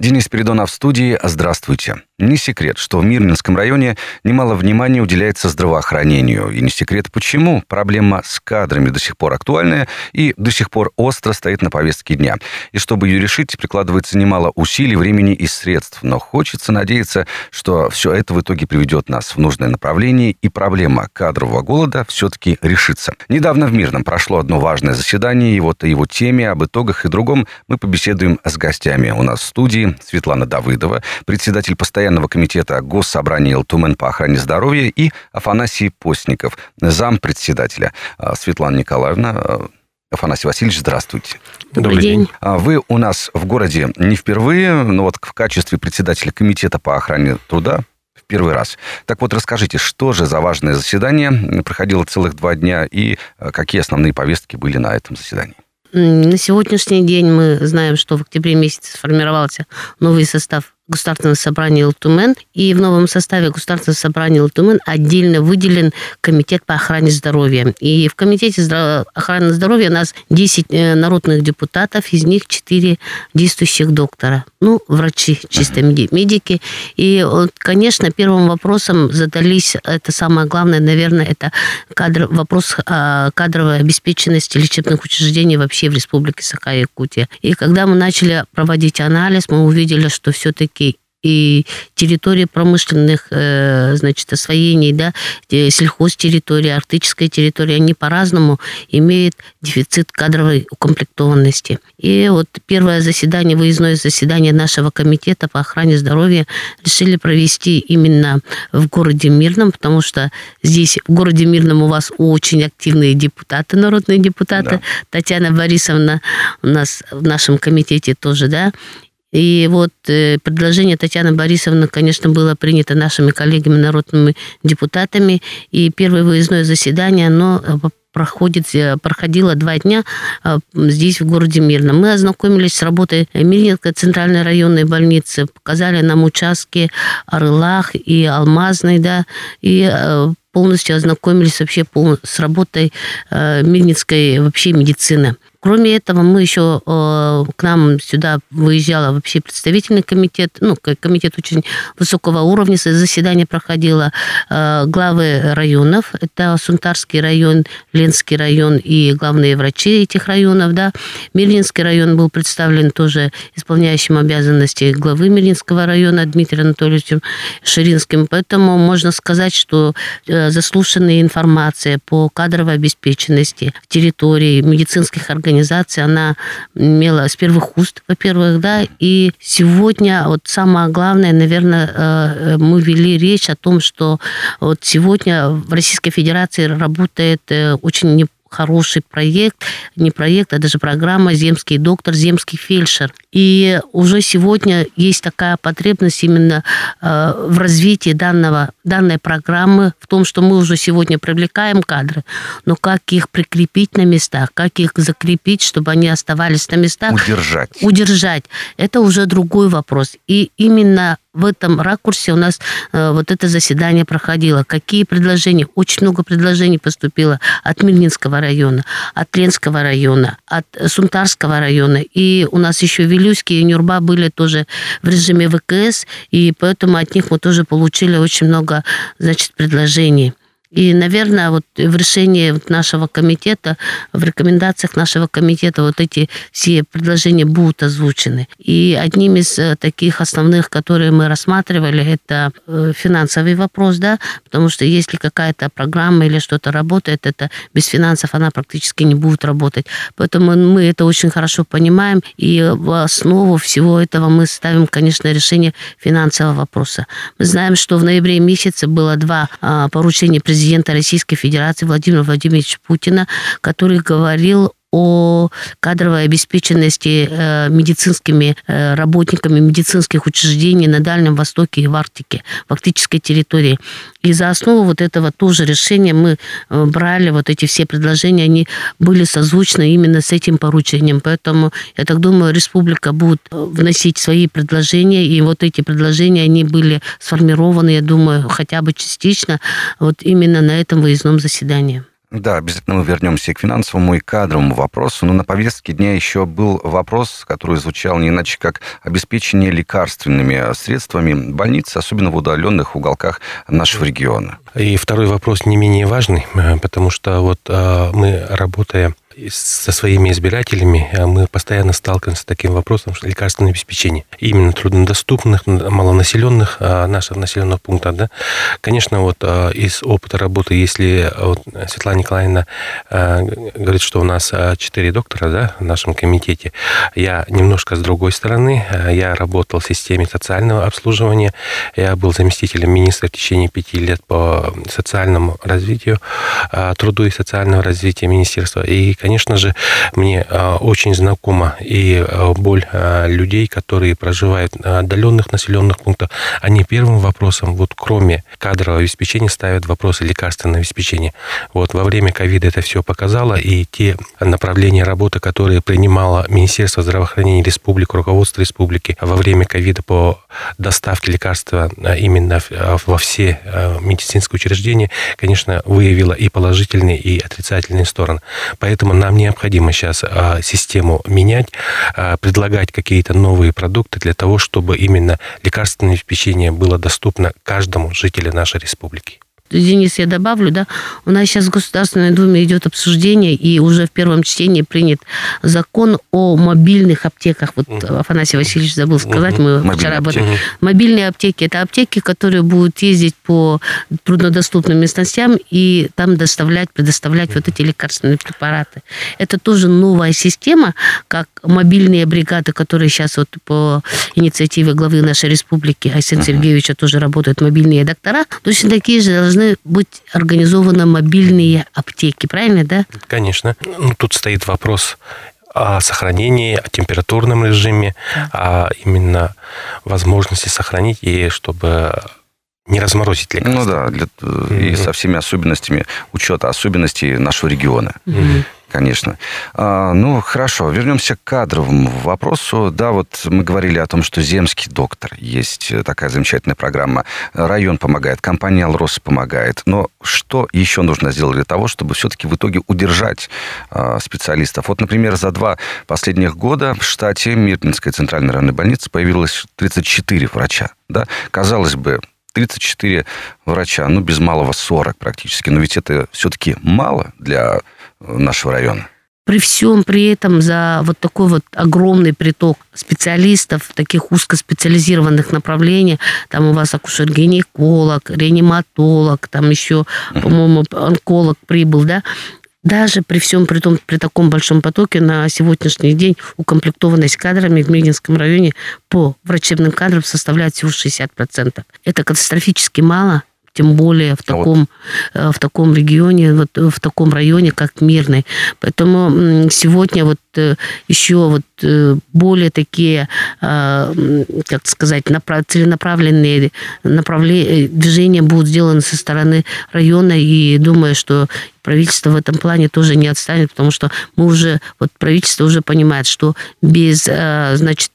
Денис Передонов в студии. Здравствуйте. Не секрет, что в Мирнинском районе немало внимания уделяется здравоохранению. И не секрет, почему. Проблема с кадрами до сих пор актуальная и до сих пор остро стоит на повестке дня. И чтобы ее решить, прикладывается немало усилий, времени и средств. Но хочется надеяться, что все это в итоге приведет нас в нужное направление, и проблема кадрового голода все-таки решится. Недавно в Мирном прошло одно важное заседание, и вот о его теме, об итогах и другом мы побеседуем с гостями. У нас в студии Светлана Давыдова, председатель постоянного комитета Госсобрания ЛТУМН по охране здоровья и Афанасий Постников, зам председателя. А, Светлана Николаевна, а, Афанасий Васильевич, здравствуйте. Добрый, Добрый день. А, вы у нас в городе не впервые, но вот в качестве председателя комитета по охране труда в первый раз. Так вот, расскажите, что же за важное заседание проходило целых два дня и какие основные повестки были на этом заседании? На сегодняшний день мы знаем, что в октябре месяце сформировался новый состав Государственного собрания ЛТУМН, и в новом составе Государственного собрания ЛТУМН отдельно выделен Комитет по охране здоровья. И в Комитете охраны здоровья у нас 10 э, народных депутатов, из них 4 действующих доктора. Ну, врачи, чисто медики. И, конечно, первым вопросом задались, это самое главное, наверное, это кадр, вопрос кадровой обеспеченности лечебных учреждений вообще в Республике Саха-Якутия. И когда мы начали проводить анализ, мы увидели, что все-таки и территории промышленных, э, значит, освоений, да, сельхозтерритории, арктическая территория, они по-разному имеют дефицит кадровой укомплектованности. И вот первое заседание, выездное заседание нашего комитета по охране здоровья решили провести именно в городе Мирном, потому что здесь, в городе Мирном, у вас очень активные депутаты, народные депутаты. Да. Татьяна Борисовна у нас в нашем комитете тоже, да, и вот э, предложение Татьяны Борисовны, конечно, было принято нашими коллегами, народными депутатами. И первое выездное заседание, оно э, проходит, э, проходило два дня здесь, в городе Мирном. Мы ознакомились с работой Мирнинской центральной районной больницы, показали нам участки Орлах и Алмазной, да, и полностью ознакомились вообще с работой Мирницкой вообще медицины. Кроме этого, мы еще э, к нам сюда выезжала вообще представительный комитет, ну, комитет очень высокого уровня, заседание проходило э, главы районов, это Сунтарский район, Ленский район и главные врачи этих районов, да. Мирлинский район был представлен тоже исполняющим обязанности главы Мирлинского района Дмитрием Анатольевичем Ширинским, поэтому можно сказать, что э, заслушанная информация по кадровой обеспеченности территории медицинских организаций организация, она имела с первых уст, во-первых, да, и сегодня вот самое главное, наверное, э, мы вели речь о том, что вот сегодня в Российской Федерации работает э, очень хороший проект, не проект, а даже программа «Земский доктор», «Земский фельдшер». И уже сегодня есть такая потребность именно э, в развитии данного, данной программы, в том, что мы уже сегодня привлекаем кадры, но как их прикрепить на местах, как их закрепить, чтобы они оставались на местах. Удержать. Удержать. Это уже другой вопрос. И именно в этом ракурсе у нас э, вот это заседание проходило. Какие предложения? Очень много предложений поступило от Мельнинского района, от Ленского района, от Сунтарского района. И у нас еще Вилюйский и Нюрба были тоже в режиме ВКС, и поэтому от них мы тоже получили очень много, значит, предложений. И, наверное, вот в решении нашего комитета, в рекомендациях нашего комитета вот эти все предложения будут озвучены. И одним из э, таких основных, которые мы рассматривали, это э, финансовый вопрос, да, потому что если какая-то программа или что-то работает, это без финансов она практически не будет работать. Поэтому мы это очень хорошо понимаем, и в основу всего этого мы ставим, конечно, решение финансового вопроса. Мы знаем, что в ноябре месяце было два а, поручения президента президента Российской Федерации Владимира Владимировича Путина, который говорил о кадровой обеспеченности э, медицинскими э, работниками медицинских учреждений на Дальнем Востоке и в Арктике, в арктической территории. И за основу вот этого тоже решения мы э, брали вот эти все предложения, они были созвучны именно с этим поручением. Поэтому, я так думаю, республика будет вносить свои предложения, и вот эти предложения, они были сформированы, я думаю, хотя бы частично вот именно на этом выездном заседании. Да, обязательно мы вернемся к финансовому и кадровому вопросу, но на повестке дня еще был вопрос, который звучал не иначе, как обеспечение лекарственными средствами больниц, особенно в удаленных уголках нашего региона. И второй вопрос не менее важный, э, потому что вот э, мы, работая со своими избирателями а мы постоянно сталкиваемся с таким вопросом, что лекарственное обеспечение именно труднодоступных, малонаселенных а, наших населенных пунктов. Да? Конечно, вот а, из опыта работы, если вот Светлана Николаевна говорит, что у нас четыре доктора да, в нашем комитете, я немножко с другой стороны, я работал в системе социального обслуживания, я был заместителем министра в течение пяти лет по социальному развитию, труду и социального развития министерства. И, конечно, конечно же, мне а, очень знакома и а, боль а, людей, которые проживают в отдаленных населенных пунктах. Они первым вопросом, вот кроме кадрового обеспечения, ставят вопросы лекарственного обеспечения. Вот во время ковида это все показало, и те направления работы, которые принимало Министерство здравоохранения республики, руководство республики во время ковида по доставке лекарства именно во все медицинские учреждения, конечно, выявило и положительные, и отрицательные стороны. Поэтому нам необходимо сейчас а, систему менять, а, предлагать какие-то новые продукты для того, чтобы именно лекарственное обеспечение было доступно каждому жителю нашей республики. Денис, я добавлю, да, у нас сейчас в Государственной Думе идет обсуждение, и уже в первом чтении принят закон о мобильных аптеках. Вот uh Афанасий Васильевич забыл сказать, мы Мобильные вчера об этом. Мобильные аптеки – это аптеки, которые будут ездить по труднодоступным местностям и там доставлять, предоставлять вот эти лекарственные препараты. Это тоже новая система, как мобильные бригады, которые сейчас вот по инициативе главы нашей республики Айсен uh Сергеевича тоже работают, мобильные доктора, точно такие же должны должны быть организованы мобильные аптеки, правильно, да? Конечно. Ну, тут стоит вопрос о сохранении, о температурном режиме, о именно возможности сохранить и чтобы не разморозить лекарства. Ну да, для, mm-hmm. и со всеми особенностями учета особенностей нашего региона. Mm-hmm конечно. А, ну, хорошо, вернемся к кадровому вопросу. Да, вот мы говорили о том, что земский доктор, есть такая замечательная программа. Район помогает, компания «Алрос» помогает. Но что еще нужно сделать для того, чтобы все-таки в итоге удержать а, специалистов? Вот, например, за два последних года в штате Мирнинской центральной районной больницы появилось 34 врача. Да? Казалось бы, 34 врача, ну, без малого 40 практически. Но ведь это все-таки мало для нашего района? при всем при этом за вот такой вот огромный приток специалистов, таких узкоспециализированных направлений, там у вас акушер-гинеколог, реаниматолог, там еще, по-моему, онколог прибыл, да, даже при всем при, том, при таком большом потоке на сегодняшний день укомплектованность кадрами в Мегинском районе по врачебным кадрам составляет всего 60%. Это катастрофически мало тем более в таком, а вот. Э, в таком регионе, вот в таком районе, как Мирный. Поэтому сегодня вот э, еще вот э, более такие, как сказать, целенаправленные направления, движения будут сделаны со стороны района, и думаю, что правительство в этом плане тоже не отстанет, потому что мы уже, вот правительство уже понимает, что без, значит,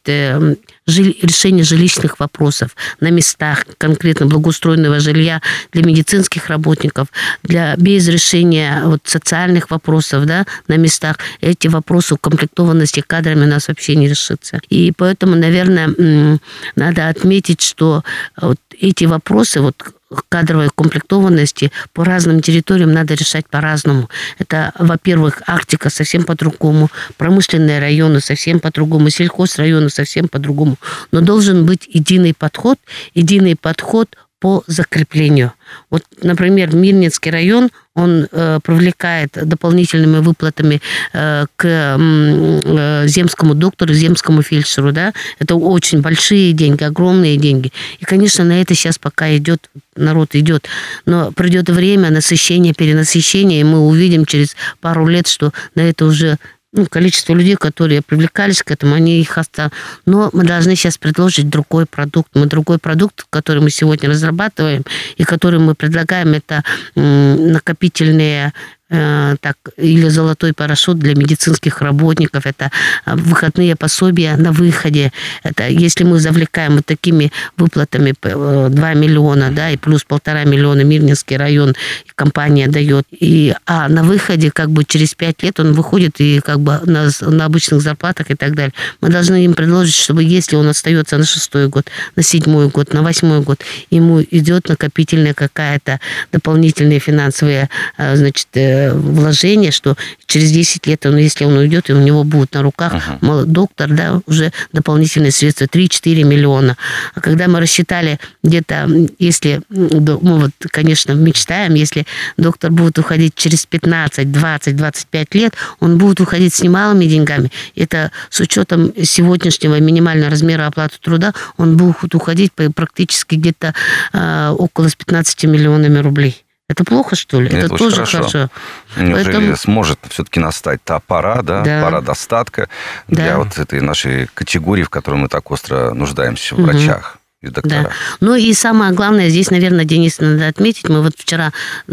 решения жилищных вопросов на местах, конкретно благоустроенного жилья для медицинских работников, для, без решения вот, социальных вопросов да, на местах, эти вопросы укомплектованности кадрами у нас вообще не решится. И поэтому, наверное, надо отметить, что вот эти вопросы, вот кадровой комплектованности по разным территориям надо решать по-разному. Это, во-первых, Арктика совсем по-другому, промышленные районы совсем по-другому, сельхозрайоны совсем по-другому. Но должен быть единый подход, единый подход по закреплению. Вот, например, Мирнинский район, он э, привлекает дополнительными выплатами э, к э, земскому доктору, земскому фельдшеру, да, это очень большие деньги, огромные деньги. И, конечно, на это сейчас пока идет, народ идет, но придет время насыщения, перенасыщения, и мы увидим через пару лет, что на это уже ну, количество людей, которые привлекались к этому, они их оставили. Но мы должны сейчас предложить другой продукт. Мы другой продукт, который мы сегодня разрабатываем и который мы предлагаем, это накопительные так, или золотой парашют для медицинских работников, это э, выходные пособия на выходе. Это если мы завлекаем вот такими выплатами 2 э, миллиона, да, и плюс полтора миллиона Мирнинский район компания дает. И, а на выходе как бы через 5 лет он выходит и как бы на, на обычных зарплатах и так далее. Мы должны им предложить, чтобы если он остается на шестой год, на седьмой год, на восьмой год, ему идет накопительная какая-то дополнительная финансовая, значит, вложение, что через 10 лет, он, если он уйдет, и у него будет на руках uh-huh. доктор, да, уже дополнительные средства, 3-4 миллиона. А когда мы рассчитали где-то, если, мы вот, конечно, мечтаем, если доктор будет уходить через 15, 20, 25 лет, он будет уходить с немалыми деньгами. Это с учетом сегодняшнего минимального размера оплаты труда, он будет уходить практически где-то э, около 15 миллионами рублей. Это плохо, что ли? Нет, это тоже хорошо. хорошо. Неужели Поэтому... сможет все-таки настать та пора, да, да. пора достатка да. для вот этой нашей категории, в которой мы так остро нуждаемся в угу. врачах? и докторах. Да. Ну и самое главное, здесь, наверное, Денис, надо отметить, мы вот вчера,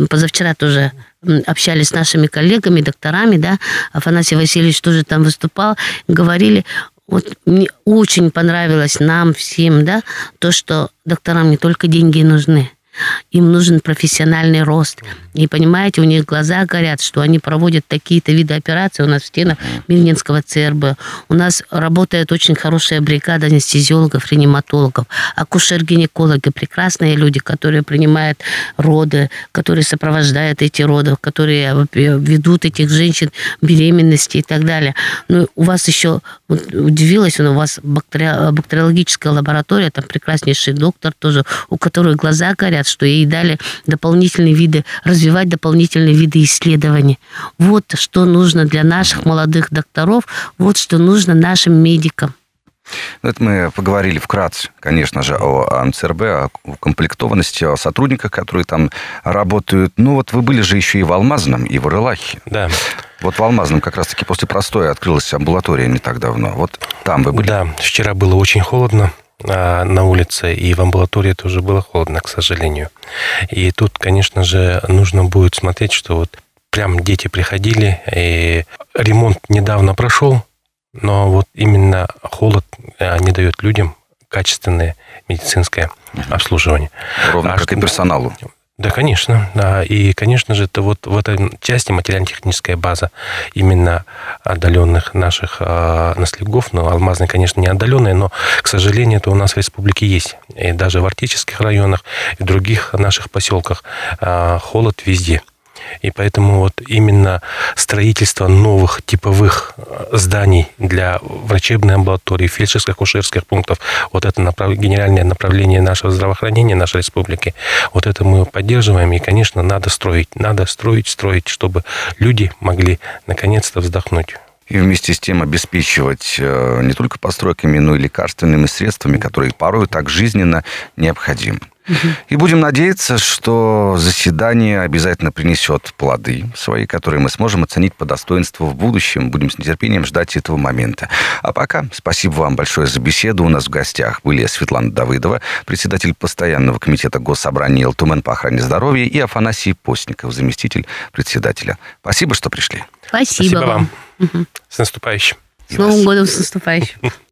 позавчера тоже общались с нашими коллегами, докторами, да, Афанасий Васильевич тоже там выступал, говорили, вот мне очень понравилось нам всем, да, то, что докторам не только деньги нужны, им нужен профессиональный рост. И понимаете, у них глаза горят, что они проводят такие-то виды операций у нас в стенах Мирнинского ЦРБ. У нас работает очень хорошая бригада анестезиологов, реаниматологов, акушер-гинекологи, прекрасные люди, которые принимают роды, которые сопровождают эти роды, которые ведут этих женщин беременности и так далее. Ну, у вас еще вот, удивилась, у вас бактери... бактериологическая лаборатория, там прекраснейший доктор тоже, у которой глаза горят, говорят, что ей дали дополнительные виды, развивать дополнительные виды исследований. Вот что нужно для наших молодых докторов, вот что нужно нашим медикам. Ну, это мы поговорили вкратце, конечно же, о МЦРБ, о комплектованности, о сотрудниках, которые там работают. Ну, вот вы были же еще и в Алмазном, и в Ирылахе. Да. Вот в Алмазном как раз-таки после простоя открылась амбулатория не так давно. Вот там вы были. Да, вчера было очень холодно. А, на улице, и в амбулатории тоже было холодно, к сожалению. И тут, конечно же, нужно будет смотреть, что вот прям дети приходили, и ремонт недавно прошел, но вот именно холод а, не дает людям качественное медицинское обслуживание. Ровно а как что, и персоналу. Да, конечно. Да. И, конечно же, это вот в этой части материально-техническая база именно отдаленных наших э, наследников, ну, алмазные, конечно, не отдаленные, но, к сожалению, это у нас в республике есть. И даже в арктических районах, и других наших поселках э, холод везде. И поэтому вот именно строительство новых типовых э, зданий для врачебной амбулатории, фельдшерских, акушерских пунктов, вот это направ... генеральное направление нашего здравоохранения нашей республики, вот это мы поддерживаем, и, конечно, надо строить, надо строить, строить, чтобы люди могли наконец-то вздохнуть и вместе с тем обеспечивать э, не только постройками, но и лекарственными средствами, которые порой так жизненно необходимы. И будем надеяться, что заседание обязательно принесет плоды свои, которые мы сможем оценить по достоинству в будущем. Будем с нетерпением ждать этого момента. А пока спасибо вам большое за беседу. У нас в гостях были Светлана Давыдова, председатель постоянного комитета Госсобрания ЛТУМН по охране здоровья, и Афанасий Постников, заместитель председателя. Спасибо, что пришли. Спасибо, Спасибо вам. вам. С наступающим. С Новым годом, с наступающим.